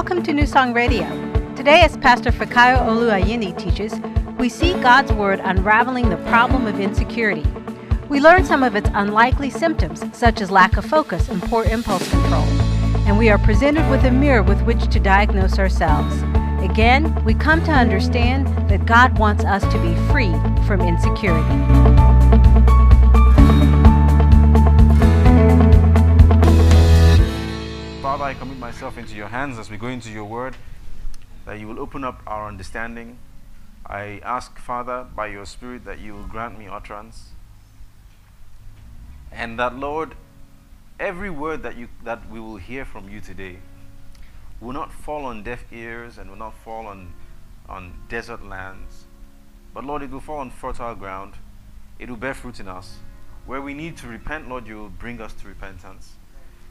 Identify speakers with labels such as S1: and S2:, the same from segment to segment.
S1: Welcome to New Song Radio. Today, as Pastor Fikayo Oluayini teaches, we see God's Word unraveling the problem of insecurity. We learn some of its unlikely symptoms, such as lack of focus and poor impulse control. And we are presented with a mirror with which to diagnose ourselves. Again, we come to understand that God wants us to be free from insecurity.
S2: Father, I commit myself into your hands as we go into your word, that you will open up our understanding. I ask, Father, by your Spirit, that you will grant me utterance. And that, Lord, every word that, you, that we will hear from you today will not fall on deaf ears and will not fall on, on desert lands. But, Lord, it will fall on fertile ground. It will bear fruit in us. Where we need to repent, Lord, you will bring us to repentance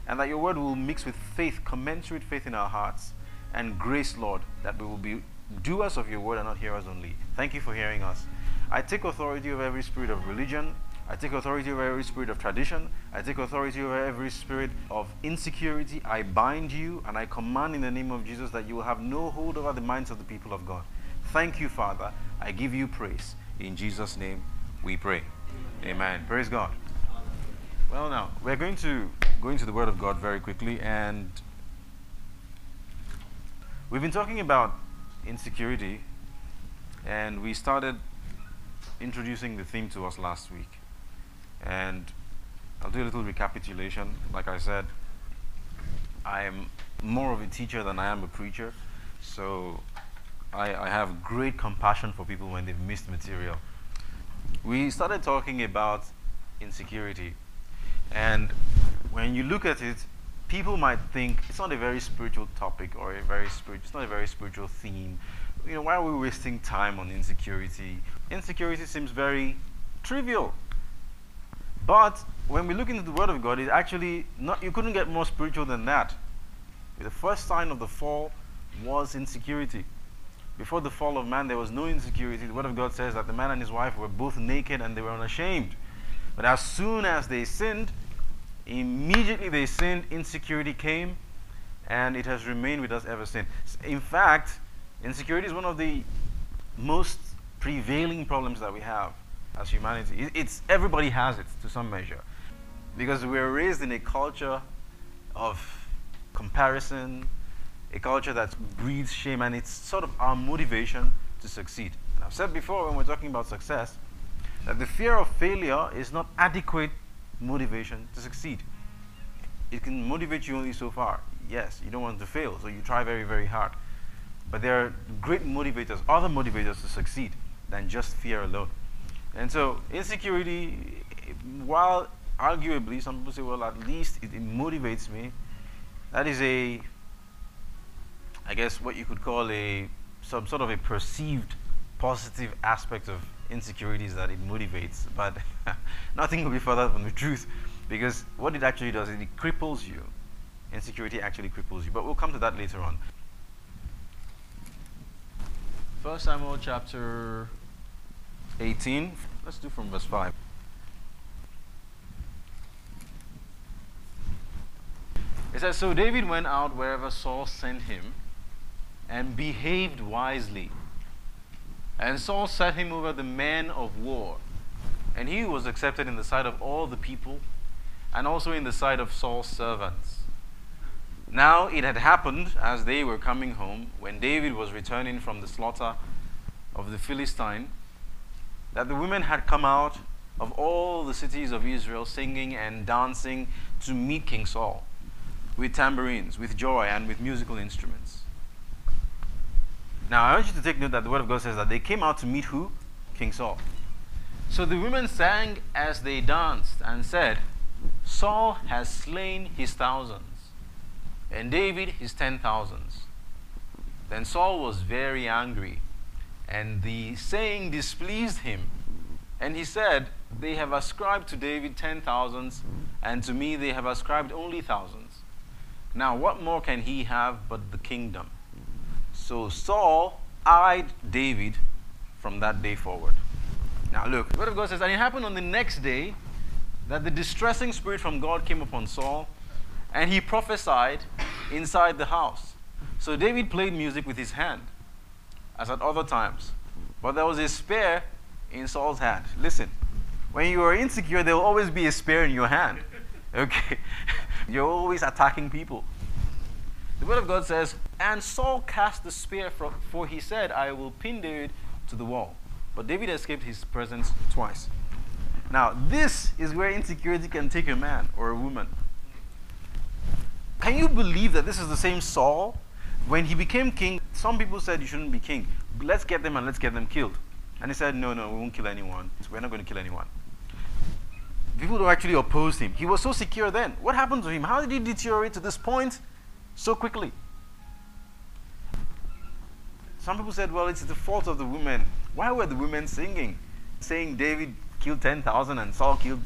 S2: and that your word will mix with faith, commensurate faith in our hearts, and grace, Lord, that we will be doers of your word and not hearers only. Thank you for hearing us. I take authority over every spirit of religion. I take authority over every spirit of tradition. I take authority over every spirit of insecurity. I bind you and I command in the name of Jesus that you will have no hold over the minds of the people of God. Thank you, Father. I give you praise. In Jesus' name we pray. Amen. Praise God. Well, now, we're going to go to the Word of God very quickly, and we've been talking about insecurity, and we started introducing the theme to us last week. And I'll do a little recapitulation. Like I said, I am more of a teacher than I am a preacher, so I, I have great compassion for people when they've missed material. We started talking about insecurity and when you look at it, people might think it's not a very spiritual topic or a very spiritual, it's not a very spiritual theme. You know, why are we wasting time on insecurity? Insecurity seems very trivial. But when we look into the Word of God, it actually not you couldn't get more spiritual than that. The first sign of the fall was insecurity. Before the fall of man, there was no insecurity. The Word of God says that the man and his wife were both naked and they were unashamed. But as soon as they sinned, immediately they sinned, insecurity came, and it has remained with us ever since. In fact, insecurity is one of the most prevailing problems that we have as humanity. It's everybody has it to some measure, because we're raised in a culture of comparison, a culture that breeds shame, and it's sort of our motivation to succeed. And I've said before when we're talking about success that the fear of failure is not adequate motivation to succeed. It can motivate you only so far. Yes, you don't want to fail, so you try very, very hard. But there are great motivators, other motivators to succeed than just fear alone. And so, insecurity, while arguably some people say, well, at least it, it motivates me, that is a, I guess, what you could call a some sort of a perceived positive aspect of insecurity is that it motivates, but nothing will be further from the truth because what it actually does is it cripples you. Insecurity actually cripples you, but we'll come to that later on. First Samuel chapter 18. Let's do from verse 5. It says, So David went out wherever Saul sent him and behaved wisely and Saul set him over the men of war. And he was accepted in the sight of all the people and also in the sight of Saul's servants. Now it had happened as they were coming home, when David was returning from the slaughter of the Philistine, that the women had come out of all the cities of Israel singing and dancing to meet King Saul with tambourines, with joy, and with musical instruments. Now, I want you to take note that the word of God says that they came out to meet who? King Saul. So the women sang as they danced and said, Saul has slain his thousands, and David his ten thousands. Then Saul was very angry, and the saying displeased him. And he said, They have ascribed to David ten thousands, and to me they have ascribed only thousands. Now, what more can he have but the kingdom? So Saul eyed David from that day forward. Now look, the word of God says, and it happened on the next day that the distressing spirit from God came upon Saul, and he prophesied inside the house. So David played music with his hand, as at other times. But there was a spear in Saul's hand. Listen, when you are insecure, there will always be a spear in your hand. Okay? You're always attacking people. The word of God says, And Saul cast the spear, for, for he said, I will pin David to the wall. But David escaped his presence twice. Now, this is where insecurity can take a man or a woman. Can you believe that this is the same Saul? When he became king, some people said you shouldn't be king. Let's get them and let's get them killed. And he said, No, no, we won't kill anyone. We're not going to kill anyone. People who actually opposed him. He was so secure then. What happened to him? How did he deteriorate to this point so quickly? Some people said, Well, it's the fault of the women. Why were the women singing? Saying David killed 10,000 and Saul killed.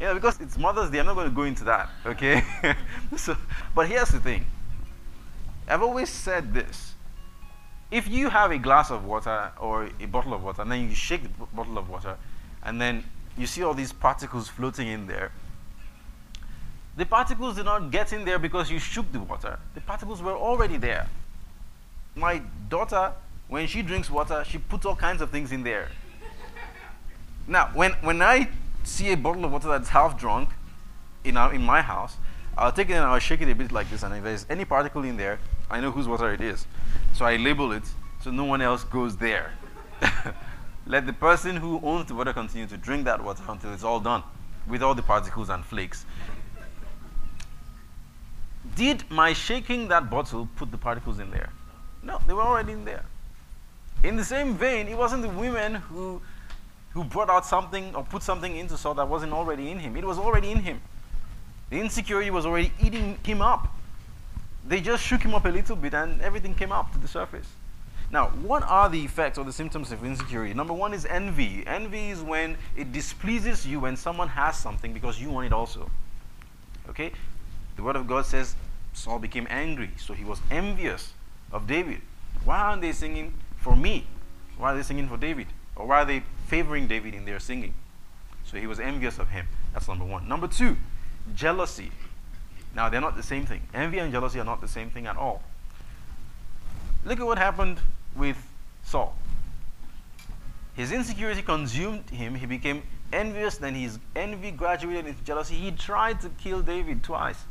S2: Know, because it's Mother's Day, I'm not going to go into that, okay? so, but here's the thing I've always said this. If you have a glass of water or a bottle of water, and then you shake the bottle of water, and then you see all these particles floating in there, the particles did not get in there because you shook the water. The particles were already there. My daughter, when she drinks water, she puts all kinds of things in there. Now, when, when I see a bottle of water that's half drunk in, our, in my house, I'll take it and I'll shake it a bit like this, and if there's any particle in there, I know whose water it is. So I label it so no one else goes there. Let the person who owns the water continue to drink that water until it's all done with all the particles and flakes. Did my shaking that bottle put the particles in there? No, they were already in there. In the same vein, it wasn't the women who who brought out something or put something into Saul that wasn't already in him. It was already in him. The insecurity was already eating him up. They just shook him up a little bit and everything came up to the surface. Now, what are the effects or the symptoms of insecurity? Number one is envy. Envy is when it displeases you when someone has something because you want it also. Okay? The Word of God says Saul became angry, so he was envious of David. Why aren't they singing for me? Why are they singing for David? Or why are they favoring David in their singing? So he was envious of him. That's number one. Number two, jealousy. Now, they're not the same thing. Envy and jealousy are not the same thing at all. Look at what happened with Saul. His insecurity consumed him. He became envious. Then his envy graduated into jealousy. He tried to kill David twice.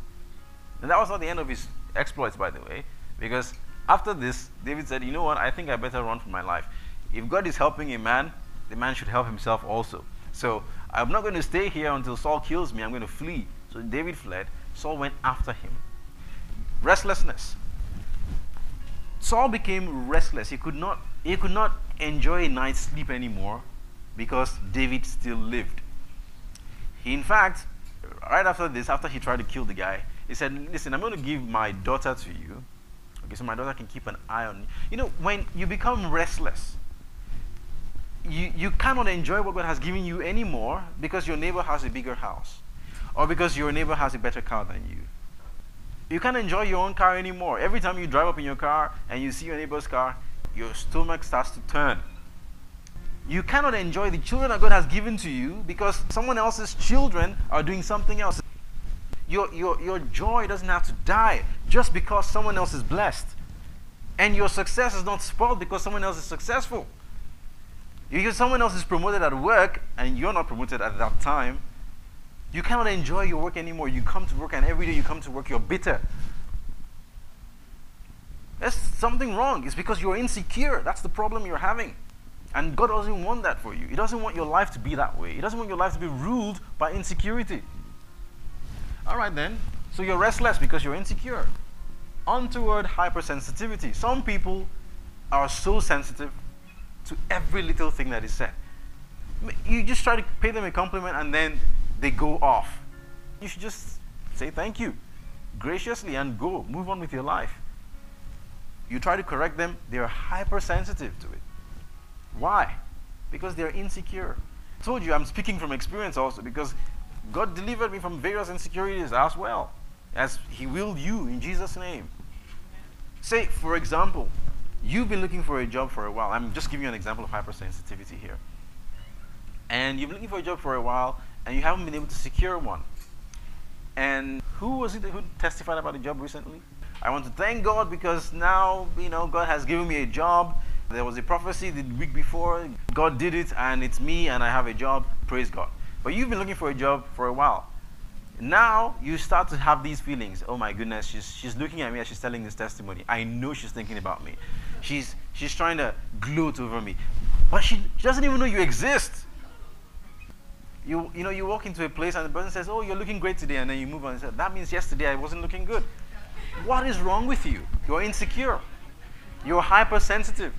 S2: And that was not the end of his exploits, by the way, because after this, David said, You know what? I think I better run for my life. If God is helping a man, the man should help himself also. So I'm not going to stay here until Saul kills me. I'm going to flee. So David fled. Saul went after him. Restlessness. Saul became restless. He could not he could not enjoy a night's sleep anymore because David still lived. He in fact, right after this, after he tried to kill the guy, he said, Listen, I'm going to give my daughter to you. Okay, so my daughter can keep an eye on you. You know, when you become restless, you, you cannot enjoy what God has given you anymore because your neighbor has a bigger house or because your neighbor has a better car than you. You can't enjoy your own car anymore. Every time you drive up in your car and you see your neighbor's car, your stomach starts to turn. You cannot enjoy the children that God has given to you because someone else's children are doing something else. Your, your, your joy doesn't have to die just because someone else is blessed. And your success is not spoiled because someone else is successful. Because someone else is promoted at work and you're not promoted at that time, you cannot enjoy your work anymore. You come to work and every day you come to work, you're bitter. There's something wrong. It's because you're insecure. That's the problem you're having. And God doesn't want that for you. He doesn't want your life to be that way. He doesn't want your life to be ruled by insecurity. All right, then. So you're restless because you're insecure. Untoward hypersensitivity. Some people are so sensitive to every little thing that is said. You just try to pay them a compliment and then they go off. You should just say thank you graciously and go. Move on with your life. You try to correct them, they're hypersensitive to it. Why? Because they're insecure. I told you I'm speaking from experience also because God delivered me from various insecurities as well as He will you in Jesus' name. Say, for example, you've been looking for a job for a while. I'm just giving you an example of hypersensitivity here. And you've been looking for a job for a while and you haven't been able to secure one. And who was it who testified about the job recently? I want to thank God because now, you know, God has given me a job. There was a prophecy the week before. God did it, and it's me, and I have a job. Praise God. But you've been looking for a job for a while. Now you start to have these feelings. Oh my goodness, she's, she's looking at me as she's telling this testimony. I know she's thinking about me. She's, she's trying to gloat over me. But she, she doesn't even know you exist. You, you know, you walk into a place and the person says, Oh, you're looking great today. And then you move on and say, That means yesterday I wasn't looking good. What is wrong with you? You're insecure. You're hypersensitive.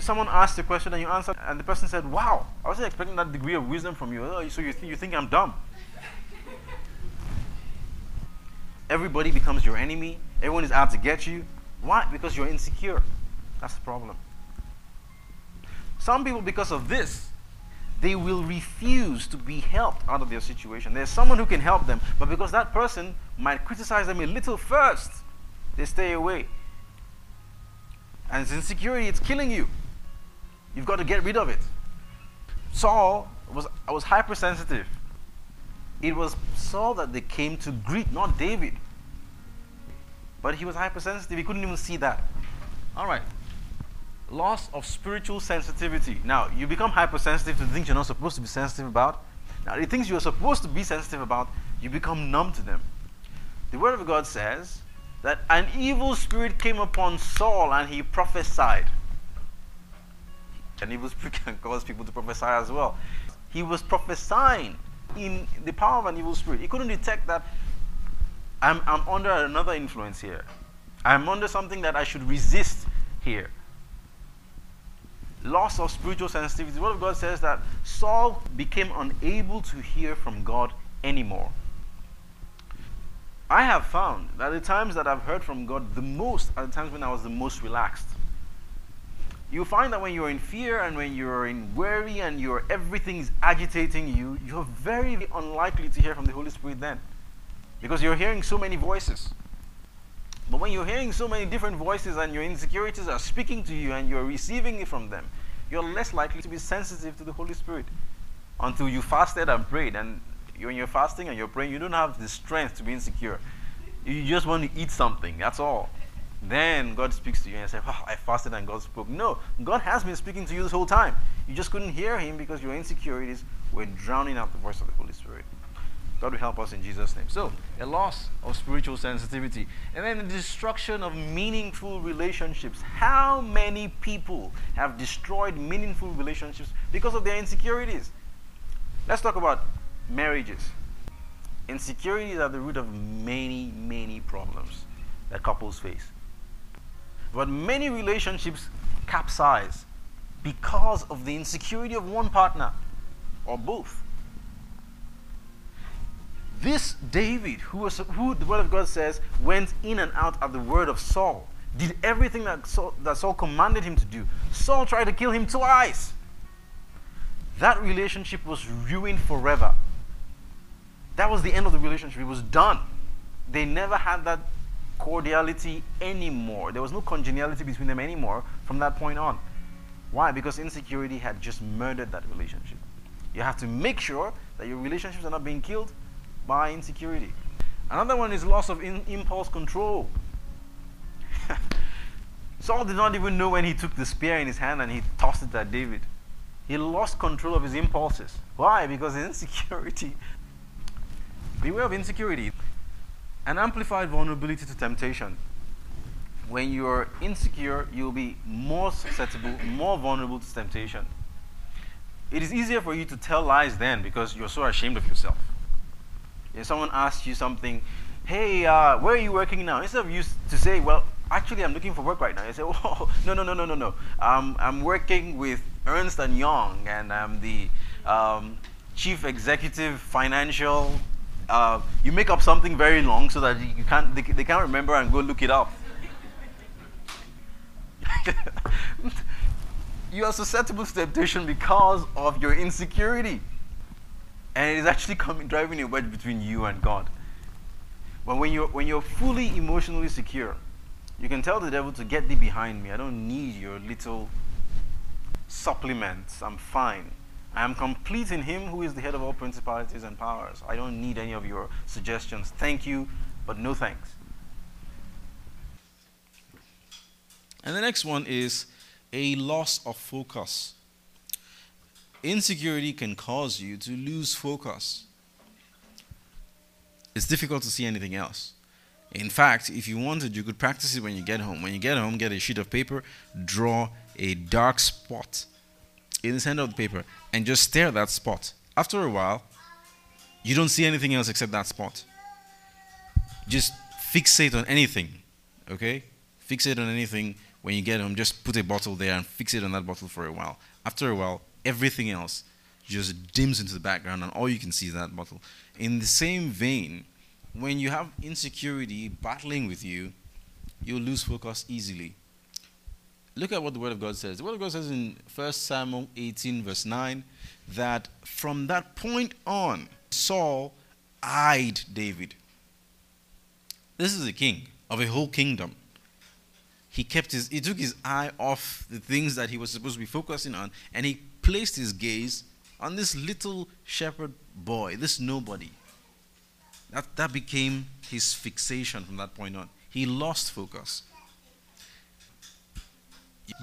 S2: Someone asked a question and you answered, and the person said, Wow, I wasn't expecting that degree of wisdom from you. Oh, so you, th- you think I'm dumb? Everybody becomes your enemy. Everyone is out to get you. Why? Because you're insecure. That's the problem. Some people, because of this, they will refuse to be helped out of their situation. There's someone who can help them, but because that person might criticize them a little first, they stay away. And it's insecurity, it's killing you. You've got to get rid of it. Saul was, I was hypersensitive. It was Saul that they came to greet, not David. But he was hypersensitive. He couldn't even see that. All right. Loss of spiritual sensitivity. Now, you become hypersensitive to things you're not supposed to be sensitive about. Now, the things you're supposed to be sensitive about, you become numb to them. The Word of God says that an evil spirit came upon Saul and he prophesied. An evil spirit can cause people to prophesy as well. He was prophesying in the power of an evil spirit. He couldn't detect that I'm, I'm under another influence here. I'm under something that I should resist here. Loss of spiritual sensitivity. The Word of God says that Saul became unable to hear from God anymore. I have found that the times that I've heard from God the most are the times when I was the most relaxed. You find that when you're in fear and when you're in worry and your everything is agitating you, you're very unlikely to hear from the Holy Spirit then. Because you're hearing so many voices. But when you're hearing so many different voices and your insecurities are speaking to you and you're receiving it from them, you're less likely to be sensitive to the Holy Spirit until you fasted and prayed. And when you're fasting and you're praying, you don't have the strength to be insecure. You just want to eat something, that's all. Then God speaks to you and you say, oh, I fasted and God spoke. No, God has been speaking to you this whole time. You just couldn't hear Him because your insecurities were drowning out the voice of the Holy Spirit. God will help us in Jesus' name. So, a loss of spiritual sensitivity. And then the destruction of meaningful relationships. How many people have destroyed meaningful relationships because of their insecurities? Let's talk about marriages. Insecurities are the root of many, many problems that couples face. But many relationships capsize because of the insecurity of one partner or both. This David, who, was, who the word of God says went in and out at the word of Saul, did everything that Saul, that Saul commanded him to do. Saul tried to kill him twice. That relationship was ruined forever. That was the end of the relationship. It was done. They never had that cordiality anymore. There was no congeniality between them anymore from that point on. Why? Because insecurity had just murdered that relationship. You have to make sure that your relationships are not being killed by insecurity. Another one is loss of impulse control. Saul did not even know when he took the spear in his hand and he tossed it at David. He lost control of his impulses. Why? Because insecurity. Beware of insecurity. An amplified vulnerability to temptation. When you're insecure, you'll be more susceptible, more vulnerable to temptation. It is easier for you to tell lies then because you're so ashamed of yourself. If someone asks you something, hey, uh, where are you working now? Instead of you to say, well, actually, I'm looking for work right now. You say, oh, no, no, no, no, no, no. Um, I'm working with Ernst and Young, and I'm the um, chief executive financial. Uh, you make up something very long so that you can't, they, they can't remember and go look it up. you are susceptible to temptation because of your insecurity. And it is actually coming, driving a wedge between you and God. But when you're, when you're fully emotionally secure, you can tell the devil to get thee behind me. I don't need your little supplements. I'm fine. I am complete in him who is the head of all principalities and powers. I don't need any of your suggestions. Thank you, but no thanks. And the next one is a loss of focus. Insecurity can cause you to lose focus. It's difficult to see anything else. In fact, if you wanted, you could practice it when you get home. When you get home, get a sheet of paper, draw a dark spot in the center of the paper, and just stare at that spot. After a while, you don't see anything else except that spot. Just fixate on anything, okay? Fixate on anything when you get home. Just put a bottle there and fix it on that bottle for a while. After a while, everything else just dims into the background, and all you can see is that bottle. In the same vein, when you have insecurity battling with you, you'll lose focus easily. Look at what the Word of God says. The Word of God says in 1 Samuel 18, verse 9, that from that point on, Saul eyed David. This is a king of a whole kingdom. He kept his he took his eye off the things that he was supposed to be focusing on, and he placed his gaze on this little shepherd boy, this nobody. That, that became his fixation from that point on. He lost focus.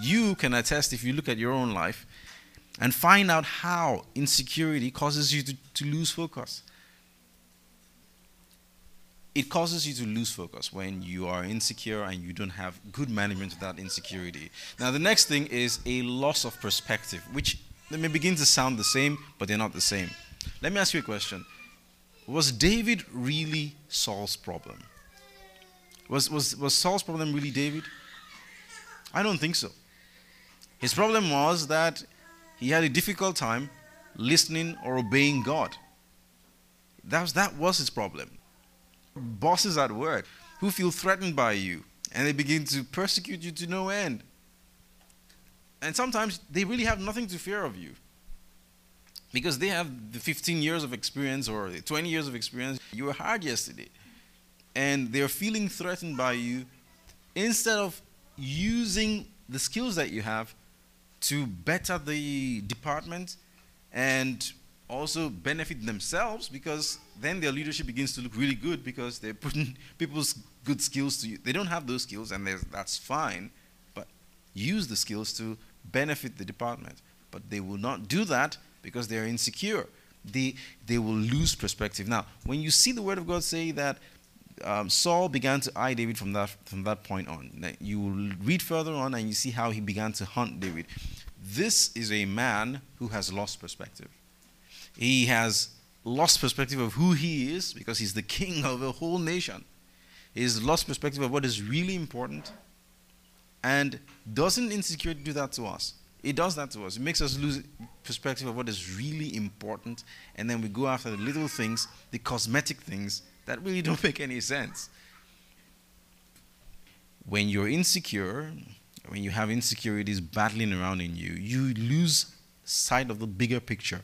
S2: You can attest if you look at your own life and find out how insecurity causes you to, to lose focus. It causes you to lose focus when you are insecure and you don't have good management of that insecurity. Now, the next thing is a loss of perspective, which they may begin to sound the same, but they're not the same. Let me ask you a question Was David really Saul's problem? Was, was, was Saul's problem really David? I don't think so. His problem was that he had a difficult time listening or obeying God. That was, that was his problem. Bosses at work who feel threatened by you and they begin to persecute you to no end. And sometimes they really have nothing to fear of you because they have the 15 years of experience or the 20 years of experience. You were hired yesterday and they're feeling threatened by you instead of using the skills that you have to better the department and also benefit themselves because then their leadership begins to look really good because they're putting people's good skills to you. They don't have those skills and that's fine, but use the skills to benefit the department. But they will not do that because they are insecure. They, they will lose perspective. Now, when you see the Word of God say that um, Saul began to eye David from that from that point on. You read further on and you see how he began to hunt David. This is a man who has lost perspective. He has lost perspective of who he is because he's the king of a whole nation. He's lost perspective of what is really important. And doesn't insecurity do that to us? It does that to us. It makes us lose perspective of what is really important, and then we go after the little things, the cosmetic things that really don't make any sense. When you're insecure, when you have insecurities battling around in you, you lose sight of the bigger picture.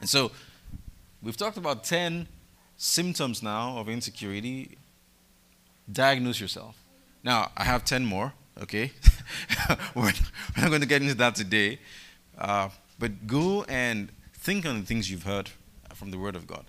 S2: And so, we've talked about 10 symptoms now of insecurity. Diagnose yourself. Now, I have 10 more, okay? we're not going to get into that today. Uh, but go and think on the things you've heard from the Word of God.